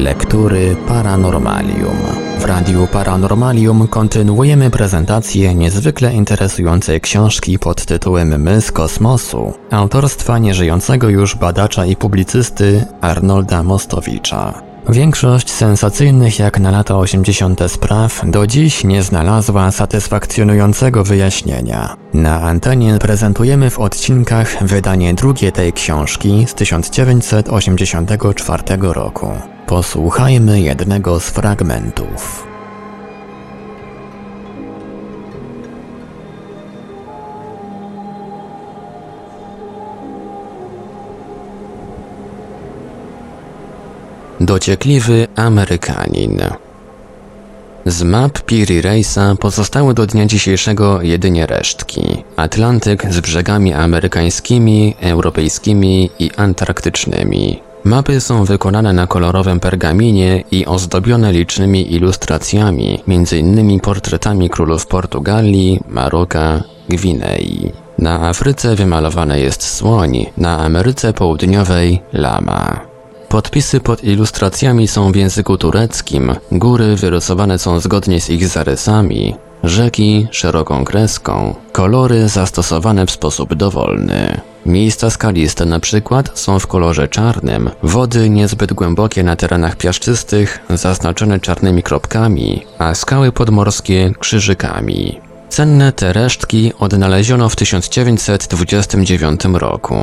Lektury Paranormalium. W Radiu Paranormalium kontynuujemy prezentację niezwykle interesującej książki pod tytułem My z kosmosu, autorstwa nieżyjącego już badacza i publicysty Arnolda Mostowicza. Większość sensacyjnych jak na lata 80. spraw do dziś nie znalazła satysfakcjonującego wyjaśnienia. Na antenie prezentujemy w odcinkach wydanie drugie tej książki z 1984 roku. Posłuchajmy jednego z fragmentów. Dociekliwy Amerykanin. Z map Piri Reisa pozostały do dnia dzisiejszego jedynie resztki. Atlantyk z brzegami amerykańskimi, europejskimi i antarktycznymi. Mapy są wykonane na kolorowym pergaminie i ozdobione licznymi ilustracjami, m.in. portretami królów Portugalii, Maroka, Gwinei. Na Afryce wymalowany jest słoń, na Ameryce Południowej lama. Podpisy pod ilustracjami są w języku tureckim, góry wyrysowane są zgodnie z ich zarysami, rzeki szeroką kreską, kolory zastosowane w sposób dowolny. Miejsca skaliste na przykład są w kolorze czarnym, wody niezbyt głębokie na terenach piaszczystych zaznaczone czarnymi kropkami, a skały podmorskie krzyżykami. Cenne te resztki odnaleziono w 1929 roku.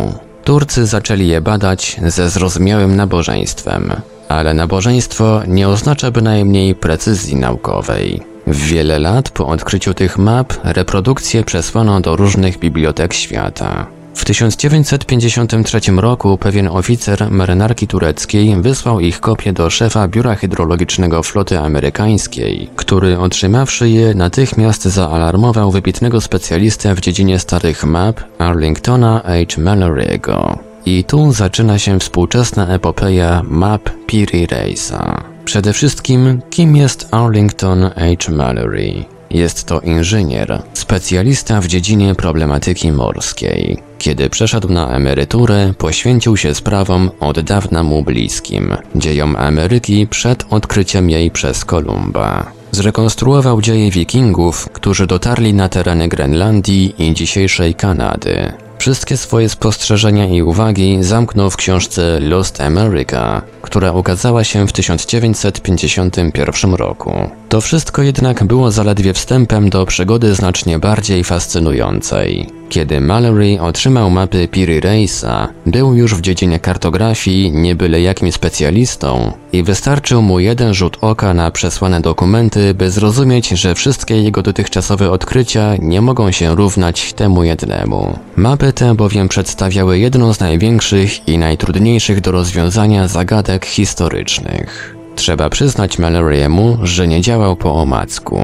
Turcy zaczęli je badać ze zrozumiałym nabożeństwem, ale nabożeństwo nie oznacza bynajmniej precyzji naukowej. Wiele lat po odkryciu tych map reprodukcje przesłano do różnych bibliotek świata. W 1953 roku pewien oficer marynarki tureckiej wysłał ich kopie do szefa biura hydrologicznego floty amerykańskiej, który otrzymawszy je natychmiast zaalarmował wybitnego specjalistę w dziedzinie starych map Arlingtona H. Mallory'ego. I tu zaczyna się współczesna epopeja map Piri Reisa. Przede wszystkim, kim jest Arlington H. Mallory? Jest to inżynier, specjalista w dziedzinie problematyki morskiej. Kiedy przeszedł na emeryturę, poświęcił się sprawom od dawna mu bliskim, dziejom Ameryki przed odkryciem jej przez Kolumba. Zrekonstruował dzieje wikingów, którzy dotarli na tereny Grenlandii i dzisiejszej Kanady. Wszystkie swoje spostrzeżenia i uwagi zamknął w książce Lost America, która ukazała się w 1951 roku. To wszystko jednak było zaledwie wstępem do przygody znacznie bardziej fascynującej. Kiedy Mallory otrzymał mapy Piri Reisa, był już w dziedzinie kartografii nie byle jakim specjalistą i wystarczył mu jeden rzut oka na przesłane dokumenty, by zrozumieć, że wszystkie jego dotychczasowe odkrycia nie mogą się równać temu jednemu. Mapy te bowiem przedstawiały jedną z największych i najtrudniejszych do rozwiązania zagadek historycznych. Trzeba przyznać Mallory'emu, że nie działał po omacku.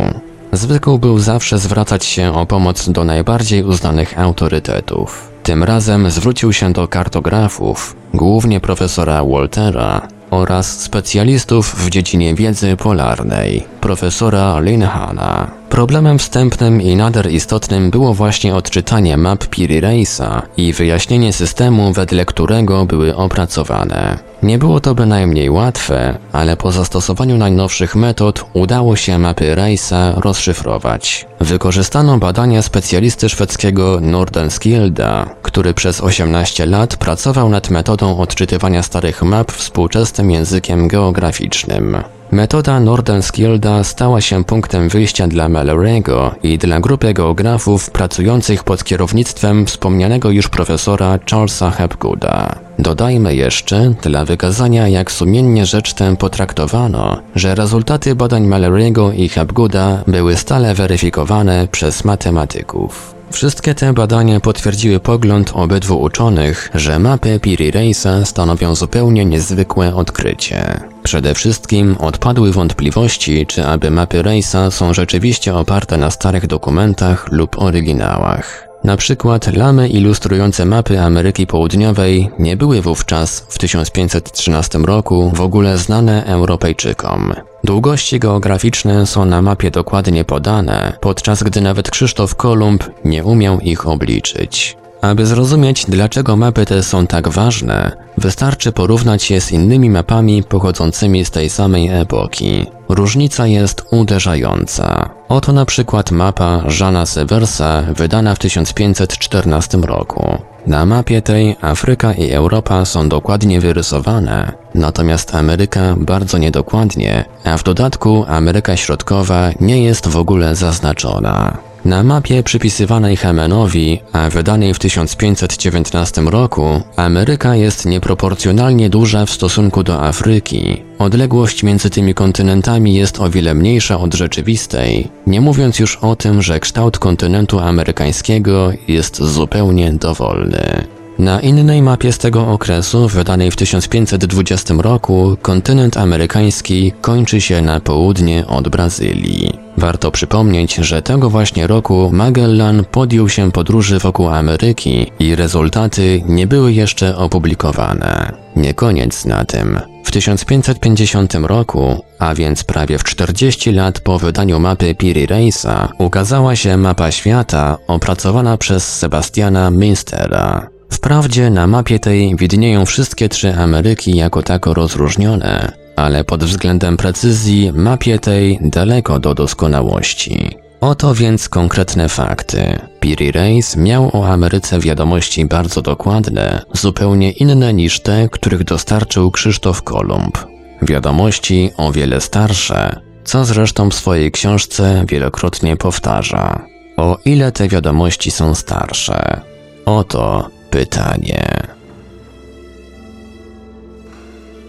Zwykł był zawsze zwracać się o pomoc do najbardziej uznanych autorytetów. Tym razem zwrócił się do kartografów, głównie profesora Waltera oraz specjalistów w dziedzinie wiedzy polarnej, profesora Linhana. Problemem wstępnym i nader istotnym było właśnie odczytanie map Piri Reisa i wyjaśnienie systemu, wedle którego były opracowane. Nie było to bynajmniej łatwe, ale po zastosowaniu najnowszych metod udało się mapy Reisa rozszyfrować. Wykorzystano badania specjalisty szwedzkiego Nordenskilda, który przez 18 lat pracował nad metodą odczytywania starych map współczesnym językiem geograficznym. Metoda Nordenskilda stała się punktem wyjścia dla Mallory'ego i dla grupy geografów pracujących pod kierownictwem wspomnianego już profesora Charlesa Hapgooda. Dodajmy jeszcze, dla wykazania jak sumiennie rzecz tę potraktowano, że rezultaty badań Mallory'ego i Hapgooda były stale weryfikowane przez matematyków. Wszystkie te badania potwierdziły pogląd obydwu uczonych, że mapy Piri Reisa stanowią zupełnie niezwykłe odkrycie. Przede wszystkim odpadły wątpliwości, czy aby mapy Reisa są rzeczywiście oparte na starych dokumentach lub oryginałach. Na przykład lamy ilustrujące mapy Ameryki Południowej nie były wówczas, w 1513 roku, w ogóle znane Europejczykom. Długości geograficzne są na mapie dokładnie podane, podczas gdy nawet Krzysztof Kolumb nie umiał ich obliczyć. Aby zrozumieć, dlaczego mapy te są tak ważne, wystarczy porównać je z innymi mapami pochodzącymi z tej samej epoki. Różnica jest uderzająca. Oto na przykład mapa Jeana Seversa wydana w 1514 roku. Na mapie tej Afryka i Europa są dokładnie wyrysowane, natomiast Ameryka bardzo niedokładnie, a w dodatku Ameryka Środkowa nie jest w ogóle zaznaczona. Na mapie przypisywanej Hemenowi, a wydanej w 1519 roku, Ameryka jest nieproporcjonalnie duża w stosunku do Afryki. Odległość między tymi kontynentami jest o wiele mniejsza od rzeczywistej, nie mówiąc już o tym, że kształt kontynentu amerykańskiego jest zupełnie dowolny. Na innej mapie z tego okresu, wydanej w 1520 roku, kontynent amerykański kończy się na południe od Brazylii. Warto przypomnieć, że tego właśnie roku Magellan podjął się podróży wokół Ameryki i rezultaty nie były jeszcze opublikowane. Nie koniec na tym. W 1550 roku, a więc prawie w 40 lat po wydaniu mapy Piri Reisa, ukazała się mapa świata opracowana przez Sebastiana Minstera. Wprawdzie na mapie tej widnieją wszystkie trzy Ameryki jako tako rozróżnione, ale pod względem precyzji mapie tej daleko do doskonałości. Oto więc konkretne fakty. Piri Reis miał o Ameryce wiadomości bardzo dokładne, zupełnie inne niż te, których dostarczył Krzysztof Kolumb. Wiadomości o wiele starsze, co zresztą w swojej książce wielokrotnie powtarza. O ile te wiadomości są starsze? Oto pytanie.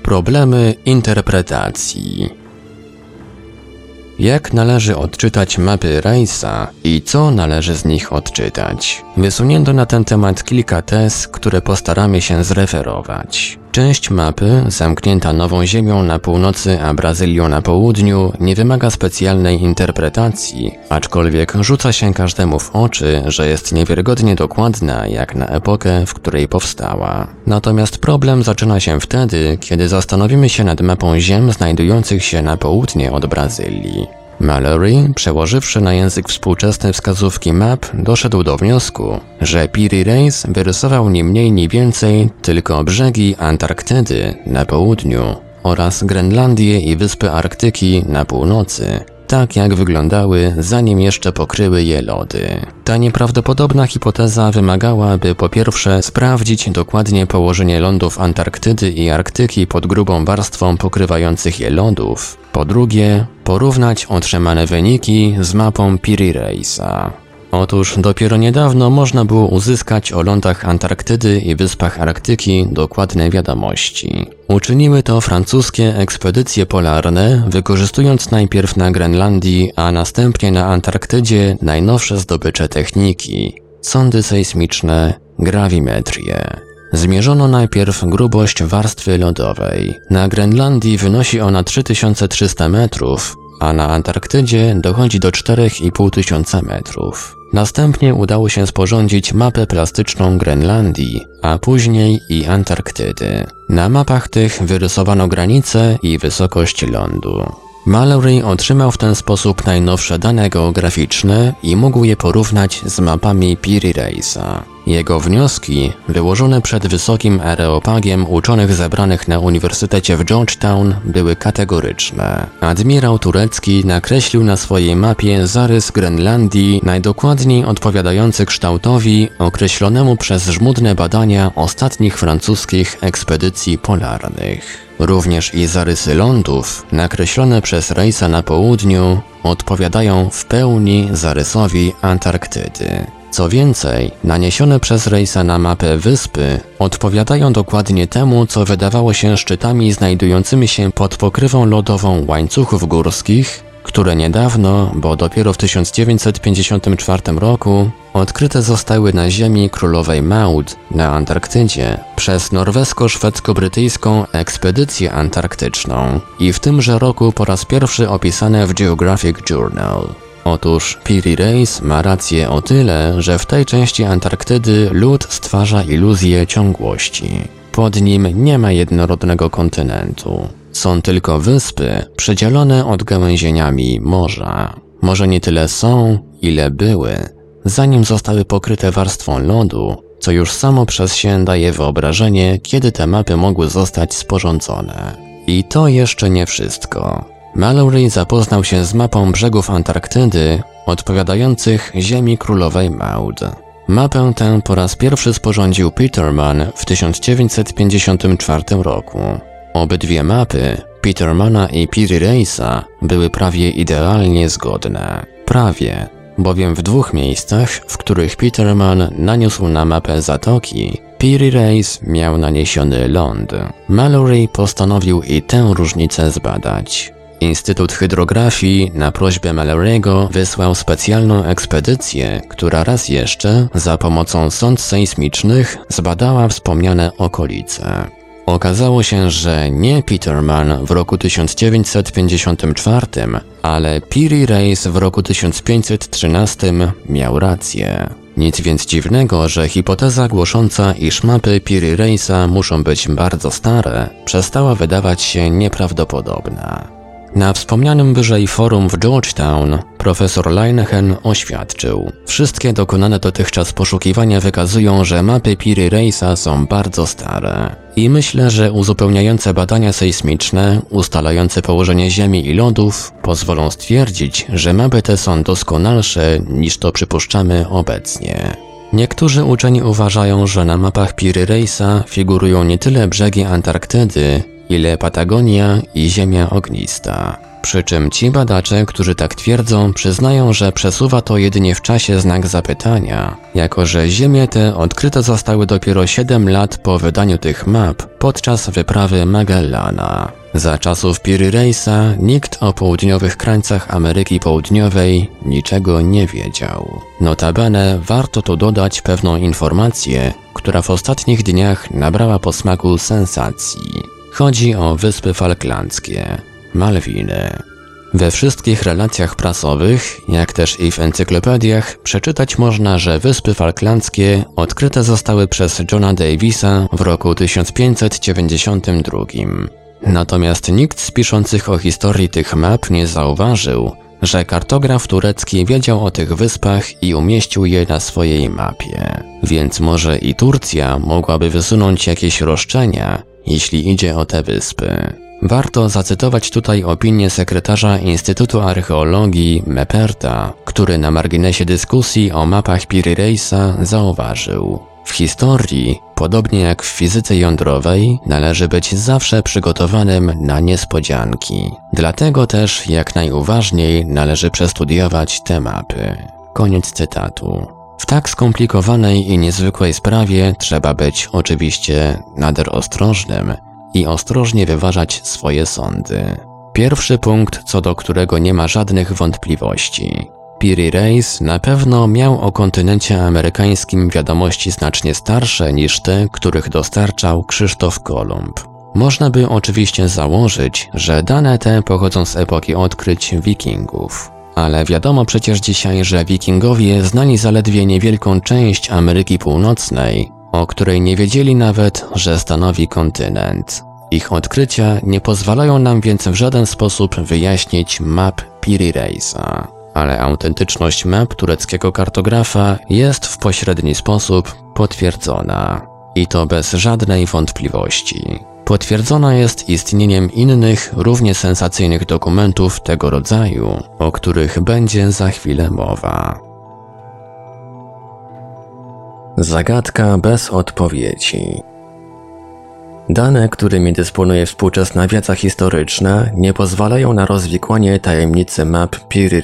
Problemy interpretacji. Jak należy odczytać mapy Reisa i co należy z nich odczytać? Wysunięto na ten temat kilka tez, które postaramy się zreferować. Część mapy, zamknięta Nową Ziemią na północy, a Brazylią na południu, nie wymaga specjalnej interpretacji, aczkolwiek rzuca się każdemu w oczy, że jest niewiarygodnie dokładna jak na epokę, w której powstała. Natomiast problem zaczyna się wtedy, kiedy zastanowimy się nad mapą ziem znajdujących się na południe od Brazylii. Mallory, przełożywszy na język współczesny wskazówki map, doszedł do wniosku, że Piri Reis wyrysował ni mniej ni więcej tylko brzegi Antarktydy na południu oraz Grenlandię i wyspy Arktyki na północy, tak jak wyglądały zanim jeszcze pokryły je lody. Ta nieprawdopodobna hipoteza wymagała, by po pierwsze sprawdzić dokładnie położenie lądów Antarktydy i Arktyki pod grubą warstwą pokrywających je lodów, po drugie porównać otrzymane wyniki z mapą Piri Reisa. Otóż dopiero niedawno można było uzyskać o lądach Antarktydy i wyspach Arktyki dokładne wiadomości. Uczyniły to francuskie ekspedycje polarne, wykorzystując najpierw na Grenlandii, a następnie na Antarktydzie najnowsze zdobycze techniki sondy sejsmiczne, grawimetrię. Zmierzono najpierw grubość warstwy lodowej. Na Grenlandii wynosi ona 3300 metrów, a na Antarktydzie dochodzi do 4,5 tysiąca metrów. Następnie udało się sporządzić mapę plastyczną Grenlandii, a później i Antarktydy. Na mapach tych wyrysowano granice i wysokość lądu. Mallory otrzymał w ten sposób najnowsze dane geograficzne i mógł je porównać z mapami Piri Reisa. Jego wnioski, wyłożone przed wysokim areopagiem uczonych zebranych na Uniwersytecie w Georgetown, były kategoryczne. Admirał turecki nakreślił na swojej mapie zarys Grenlandii najdokładniej odpowiadający kształtowi określonemu przez żmudne badania ostatnich francuskich ekspedycji polarnych. Również i zarysy lądów, nakreślone przez Rejsa na południu, odpowiadają w pełni zarysowi Antarktydy. Co więcej, naniesione przez Rejsa na mapę wyspy odpowiadają dokładnie temu, co wydawało się szczytami znajdującymi się pod pokrywą lodową łańcuchów górskich, które niedawno, bo dopiero w 1954 roku, odkryte zostały na ziemi królowej Maud na Antarktydzie przez norwesko-szwedzko-brytyjską ekspedycję antarktyczną i w tymże roku po raz pierwszy opisane w Geographic Journal. Otóż Piri Reis ma rację o tyle, że w tej części Antarktydy lód stwarza iluzję ciągłości. Pod nim nie ma jednorodnego kontynentu. Są tylko wyspy przedzielone odgałęzieniami morza. Może nie tyle są, ile były, zanim zostały pokryte warstwą lodu co już samo przez się daje wyobrażenie, kiedy te mapy mogły zostać sporządzone. I to jeszcze nie wszystko. Mallory zapoznał się z mapą brzegów Antarktydy odpowiadających ziemi królowej Maud. Mapę tę po raz pierwszy sporządził Peterman w 1954 roku. Obydwie mapy, Petermana i Piri Reisa, były prawie idealnie zgodne. Prawie, bowiem w dwóch miejscach, w których Peterman naniósł na mapę zatoki, Piri Reis miał naniesiony ląd. Mallory postanowił i tę różnicę zbadać. Instytut Hydrografii na prośbę Mallory'ego wysłał specjalną ekspedycję, która raz jeszcze za pomocą sąd sejsmicznych zbadała wspomniane okolice. Okazało się, że nie Peterman w roku 1954, ale Piri Reis w roku 1513 miał rację. Nic więc dziwnego, że hipoteza głosząca, iż mapy Piri Reisa muszą być bardzo stare, przestała wydawać się nieprawdopodobna. Na wspomnianym wyżej forum w Georgetown profesor Linehan oświadczył Wszystkie dokonane dotychczas poszukiwania wykazują, że mapy Piri Reisa są bardzo stare. I myślę, że uzupełniające badania sejsmiczne, ustalające położenie Ziemi i lodów, pozwolą stwierdzić, że mapy te są doskonalsze niż to przypuszczamy obecnie. Niektórzy uczeni uważają, że na mapach Piri Reisa figurują nie tyle brzegi Antarktydy, ile Patagonia i Ziemia ognista. Przy czym ci badacze, którzy tak twierdzą, przyznają, że przesuwa to jedynie w czasie znak zapytania, jako że Ziemie te odkryte zostały dopiero 7 lat po wydaniu tych map podczas wyprawy Magellana. Za czasów Piry Reisa nikt o południowych krańcach Ameryki Południowej niczego nie wiedział. Notabene warto tu dodać pewną informację, która w ostatnich dniach nabrała posmaku sensacji. Chodzi o Wyspy Falklandzkie, Malwiny. We wszystkich relacjach prasowych, jak też i w encyklopediach, przeczytać można, że Wyspy Falklandzkie odkryte zostały przez Johna Davisa w roku 1592. Natomiast nikt z piszących o historii tych map nie zauważył, że kartograf turecki wiedział o tych wyspach i umieścił je na swojej mapie. Więc może i Turcja mogłaby wysunąć jakieś roszczenia, jeśli idzie o te wyspy. Warto zacytować tutaj opinię sekretarza Instytutu Archeologii Meperta, który na marginesie dyskusji o mapach Piri Reisa zauważył. W historii, podobnie jak w fizyce jądrowej, należy być zawsze przygotowanym na niespodzianki. Dlatego też jak najuważniej należy przestudiować te mapy. Koniec cytatu. W tak skomplikowanej i niezwykłej sprawie trzeba być oczywiście nader ostrożnym i ostrożnie wyważać swoje sądy. Pierwszy punkt, co do którego nie ma żadnych wątpliwości. Piri Reis na pewno miał o kontynencie amerykańskim wiadomości znacznie starsze niż te, których dostarczał Krzysztof Kolumb. Można by oczywiście założyć, że dane te pochodzą z epoki odkryć wikingów. Ale wiadomo przecież dzisiaj, że wikingowie znali zaledwie niewielką część Ameryki Północnej, o której nie wiedzieli nawet, że stanowi kontynent. Ich odkrycia nie pozwalają nam więc w żaden sposób wyjaśnić map Piri Reisa. Ale autentyczność map tureckiego kartografa jest w pośredni sposób potwierdzona. I to bez żadnej wątpliwości. Potwierdzona jest istnieniem innych, równie sensacyjnych dokumentów tego rodzaju, o których będzie za chwilę mowa. Zagadka bez odpowiedzi. Dane, którymi dysponuje współczesna wiedza historyczna, nie pozwalają na rozwikłanie tajemnicy map Piri.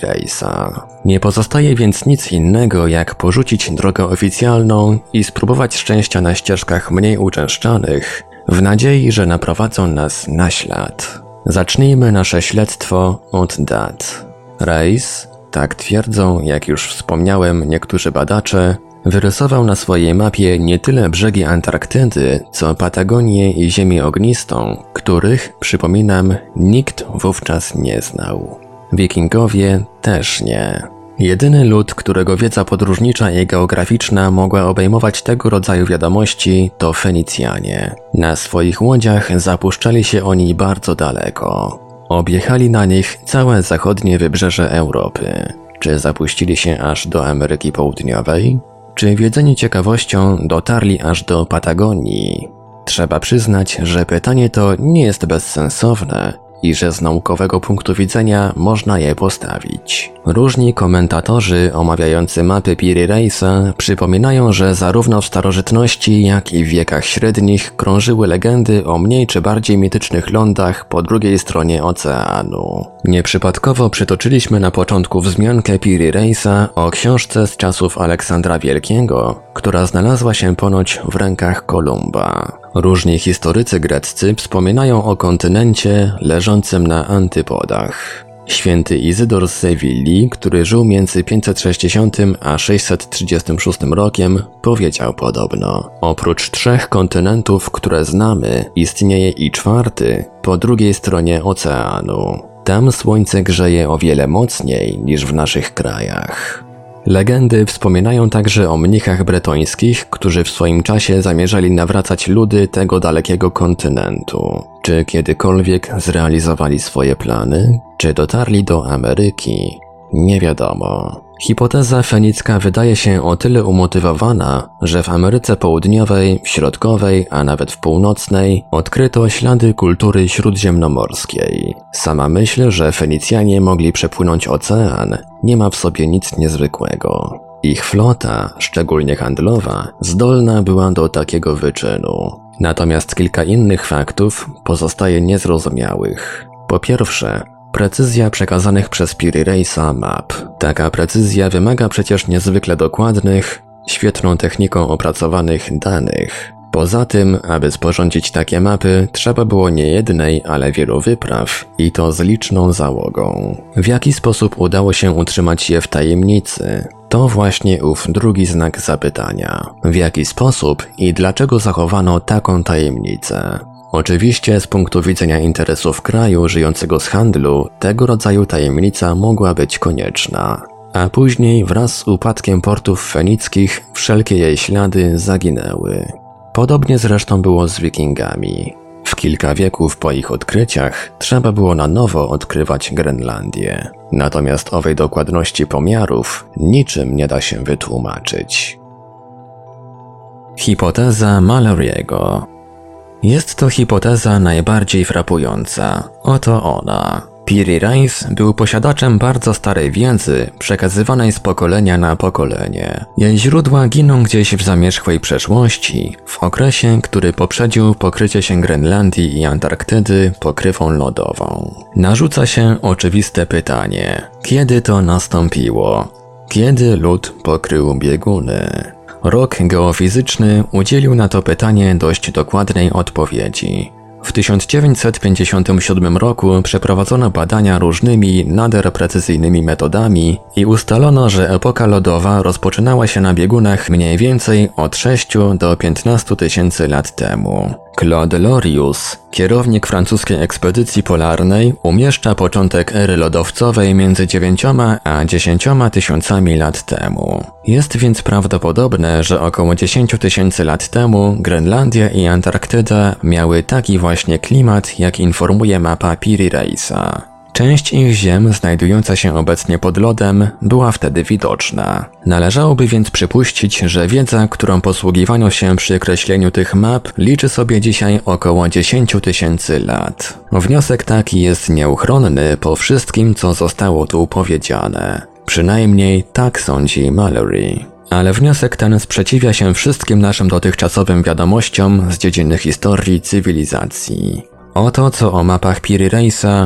Nie pozostaje więc nic innego, jak porzucić drogę oficjalną i spróbować szczęścia na ścieżkach mniej uczęszczanych, w nadziei, że naprowadzą nas na ślad. Zacznijmy nasze śledztwo od dat. Reis, tak twierdzą, jak już wspomniałem niektórzy badacze, wyrysował na swojej mapie nie tyle brzegi Antarktydy, co Patagonię i Ziemię Ognistą, których, przypominam, nikt wówczas nie znał. Wikingowie też nie. Jedyny lud, którego wiedza podróżnicza i geograficzna mogła obejmować tego rodzaju wiadomości, to Fenicjanie. Na swoich łodziach zapuszczali się oni bardzo daleko. Objechali na nich całe zachodnie wybrzeże Europy. Czy zapuścili się aż do Ameryki Południowej? czy wiedzeni ciekawością dotarli aż do Patagonii? Trzeba przyznać, że pytanie to nie jest bezsensowne i że z naukowego punktu widzenia można je postawić. Różni komentatorzy omawiający mapy Piri Reisa przypominają, że zarówno w starożytności, jak i w wiekach średnich krążyły legendy o mniej czy bardziej mitycznych lądach po drugiej stronie oceanu. Nieprzypadkowo przytoczyliśmy na początku wzmiankę Piri Reisa o książce z czasów Aleksandra Wielkiego, która znalazła się ponoć w rękach Kolumba. Różni historycy greccy wspominają o kontynencie leżącym na antypodach. Święty Izydor z Sewilli, który żył między 560 a 636 rokiem, powiedział podobno: Oprócz trzech kontynentów, które znamy, istnieje i czwarty po drugiej stronie oceanu. Tam słońce grzeje o wiele mocniej niż w naszych krajach. Legendy wspominają także o mnichach bretońskich, którzy w swoim czasie zamierzali nawracać ludy tego dalekiego kontynentu. Czy kiedykolwiek zrealizowali swoje plany? Czy dotarli do Ameryki? Nie wiadomo. Hipoteza fenicka wydaje się o tyle umotywowana, że w Ameryce Południowej, Środkowej, a nawet w Północnej odkryto ślady kultury śródziemnomorskiej. Sama myśl, że Fenicjanie mogli przepłynąć ocean, nie ma w sobie nic niezwykłego. Ich flota, szczególnie handlowa, zdolna była do takiego wyczynu. Natomiast kilka innych faktów pozostaje niezrozumiałych. Po pierwsze, Precyzja przekazanych przez Piri map. Taka precyzja wymaga przecież niezwykle dokładnych, świetną techniką opracowanych danych. Poza tym, aby sporządzić takie mapy, trzeba było nie jednej, ale wielu wypraw i to z liczną załogą. W jaki sposób udało się utrzymać je w tajemnicy? To właśnie ów drugi znak zapytania. W jaki sposób i dlaczego zachowano taką tajemnicę? Oczywiście z punktu widzenia interesów kraju żyjącego z handlu, tego rodzaju tajemnica mogła być konieczna. A później wraz z upadkiem portów fenickich wszelkie jej ślady zaginęły. Podobnie zresztą było z wikingami. W kilka wieków po ich odkryciach trzeba było na nowo odkrywać Grenlandię. Natomiast owej dokładności pomiarów niczym nie da się wytłumaczyć. Hipoteza Mallory'ego jest to hipoteza najbardziej frapująca. Oto ona. Piri Reis był posiadaczem bardzo starej wiedzy, przekazywanej z pokolenia na pokolenie. Jej źródła giną gdzieś w zamierzchłej przeszłości, w okresie, który poprzedził pokrycie się Grenlandii i Antarktydy pokrywą lodową. Narzuca się oczywiste pytanie: kiedy to nastąpiło? Kiedy lód pokrył bieguny? Rok geofizyczny udzielił na to pytanie dość dokładnej odpowiedzi. W 1957 roku przeprowadzono badania różnymi, nader precyzyjnymi metodami i ustalono, że epoka lodowa rozpoczynała się na biegunach mniej więcej od 6 do 15 tysięcy lat temu. Claude Lorius, kierownik francuskiej ekspedycji polarnej, umieszcza początek ery lodowcowej między 9 a 10 tysiącami lat temu. Jest więc prawdopodobne, że około 10 tysięcy lat temu Grenlandia i Antarktyda miały taki właśnie klimat, jak informuje mapa Piri Reisa. Część ich ziem, znajdująca się obecnie pod lodem, była wtedy widoczna. Należałoby więc przypuścić, że wiedza, którą posługiwano się przy kreśleniu tych map, liczy sobie dzisiaj około 10 tysięcy lat. Wniosek taki jest nieuchronny po wszystkim, co zostało tu powiedziane. Przynajmniej tak sądzi Mallory. Ale wniosek ten sprzeciwia się wszystkim naszym dotychczasowym wiadomościom z dziedziny historii cywilizacji. Oto co o mapach Piri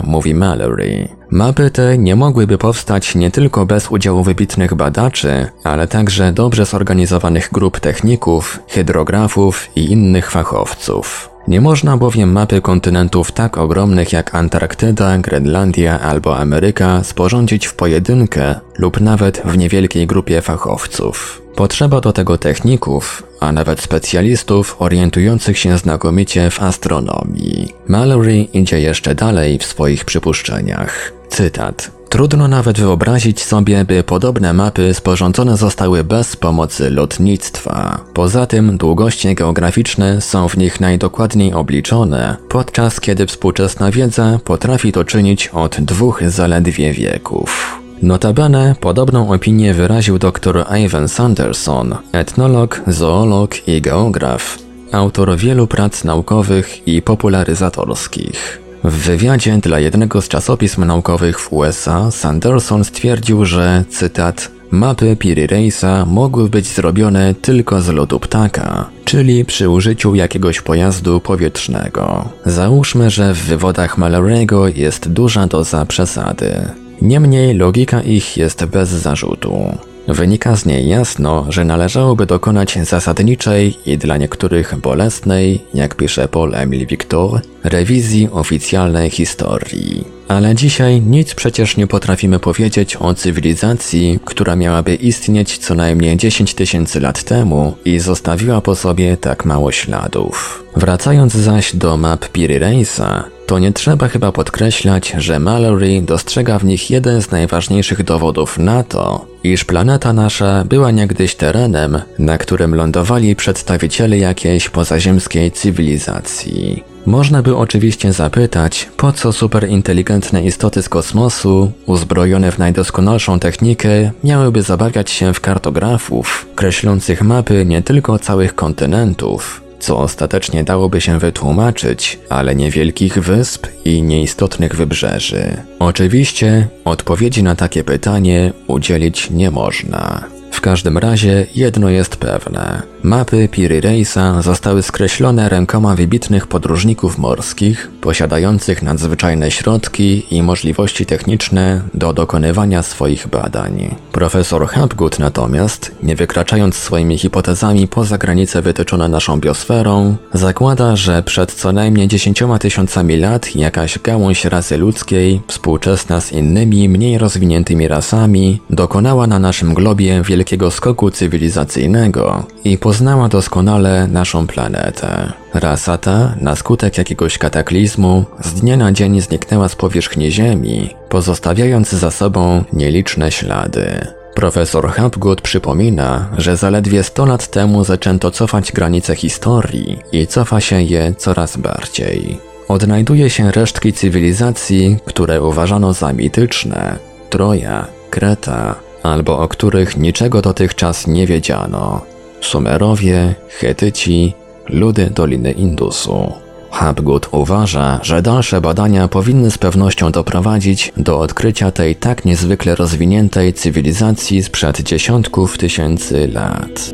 mówi Mallory. Mapy te nie mogłyby powstać nie tylko bez udziału wybitnych badaczy, ale także dobrze zorganizowanych grup techników, hydrografów i innych fachowców. Nie można bowiem mapy kontynentów tak ogromnych jak Antarktyda, Grenlandia albo Ameryka sporządzić w pojedynkę lub nawet w niewielkiej grupie fachowców. Potrzeba do tego techników, a nawet specjalistów orientujących się znakomicie w astronomii. Mallory idzie jeszcze dalej w swoich przypuszczeniach. Cytat. Trudno nawet wyobrazić sobie, by podobne mapy sporządzone zostały bez pomocy lotnictwa. Poza tym długości geograficzne są w nich najdokładniej obliczone, podczas kiedy współczesna wiedza potrafi to czynić od dwóch zaledwie wieków. Notabene podobną opinię wyraził dr Ivan Sanderson, etnolog, zoolog i geograf, autor wielu prac naukowych i popularyzatorskich. W wywiadzie dla jednego z czasopism naukowych w USA Sanderson stwierdził, że, cytat, Mapy Piri Reisa mogły być zrobione tylko z lotu ptaka, czyli przy użyciu jakiegoś pojazdu powietrznego. Załóżmy, że w wywodach Mallory'ego jest duża doza przesady. Niemniej logika ich jest bez zarzutu. Wynika z niej jasno, że należałoby dokonać zasadniczej i dla niektórych bolesnej, jak pisze Paul Emile Victor, rewizji oficjalnej historii. Ale dzisiaj nic przecież nie potrafimy powiedzieć o cywilizacji, która miałaby istnieć co najmniej 10 tysięcy lat temu i zostawiła po sobie tak mało śladów. Wracając zaś do map Piri Reisa, to nie trzeba chyba podkreślać, że Mallory dostrzega w nich jeden z najważniejszych dowodów na to, iż planeta nasza była niegdyś terenem, na którym lądowali przedstawiciele jakiejś pozaziemskiej cywilizacji. Można by oczywiście zapytać, po co superinteligentne istoty z kosmosu, uzbrojone w najdoskonalszą technikę, miałyby zabawiać się w kartografów, kreślących mapy nie tylko całych kontynentów, co ostatecznie dałoby się wytłumaczyć, ale niewielkich wysp i nieistotnych wybrzeży. Oczywiście odpowiedzi na takie pytanie udzielić nie można. W każdym razie jedno jest pewne. Mapy Piri Reisa zostały skreślone rękoma wybitnych podróżników morskich, posiadających nadzwyczajne środki i możliwości techniczne do dokonywania swoich badań. Profesor Hapgood natomiast, nie wykraczając swoimi hipotezami poza granice wytyczone naszą biosferą, zakłada, że przed co najmniej dziesięcioma tysiącami lat jakaś gałąź rasy ludzkiej, współczesna z innymi, mniej rozwiniętymi rasami, dokonała na naszym globie wielkiego skoku cywilizacyjnego i poznała doskonale naszą planetę. Rasa ta, na skutek jakiegoś kataklizmu, z dnia na dzień zniknęła z powierzchni Ziemi, pozostawiając za sobą nieliczne ślady. Profesor Hapgood przypomina, że zaledwie 100 lat temu zaczęto cofać granice historii i cofa się je coraz bardziej. Odnajduje się resztki cywilizacji, które uważano za mityczne Troja, Kreta, albo o których niczego dotychczas nie wiedziano. Sumerowie, Chetyci, ludy Doliny Indusu. Hapgood uważa, że dalsze badania powinny z pewnością doprowadzić do odkrycia tej tak niezwykle rozwiniętej cywilizacji sprzed dziesiątków tysięcy lat.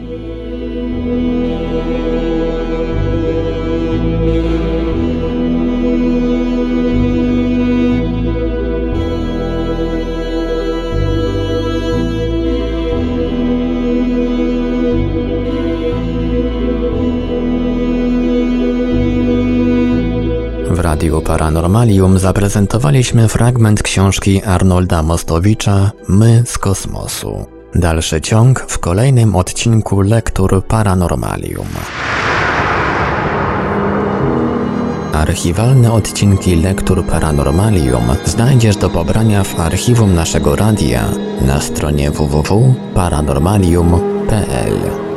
Paranormalium zaprezentowaliśmy fragment książki Arnolda Mostowicza My z kosmosu. Dalszy ciąg w kolejnym odcinku Lektur Paranormalium. Archiwalne odcinki Lektur Paranormalium znajdziesz do pobrania w archiwum naszego radia na stronie www.paranormalium.pl.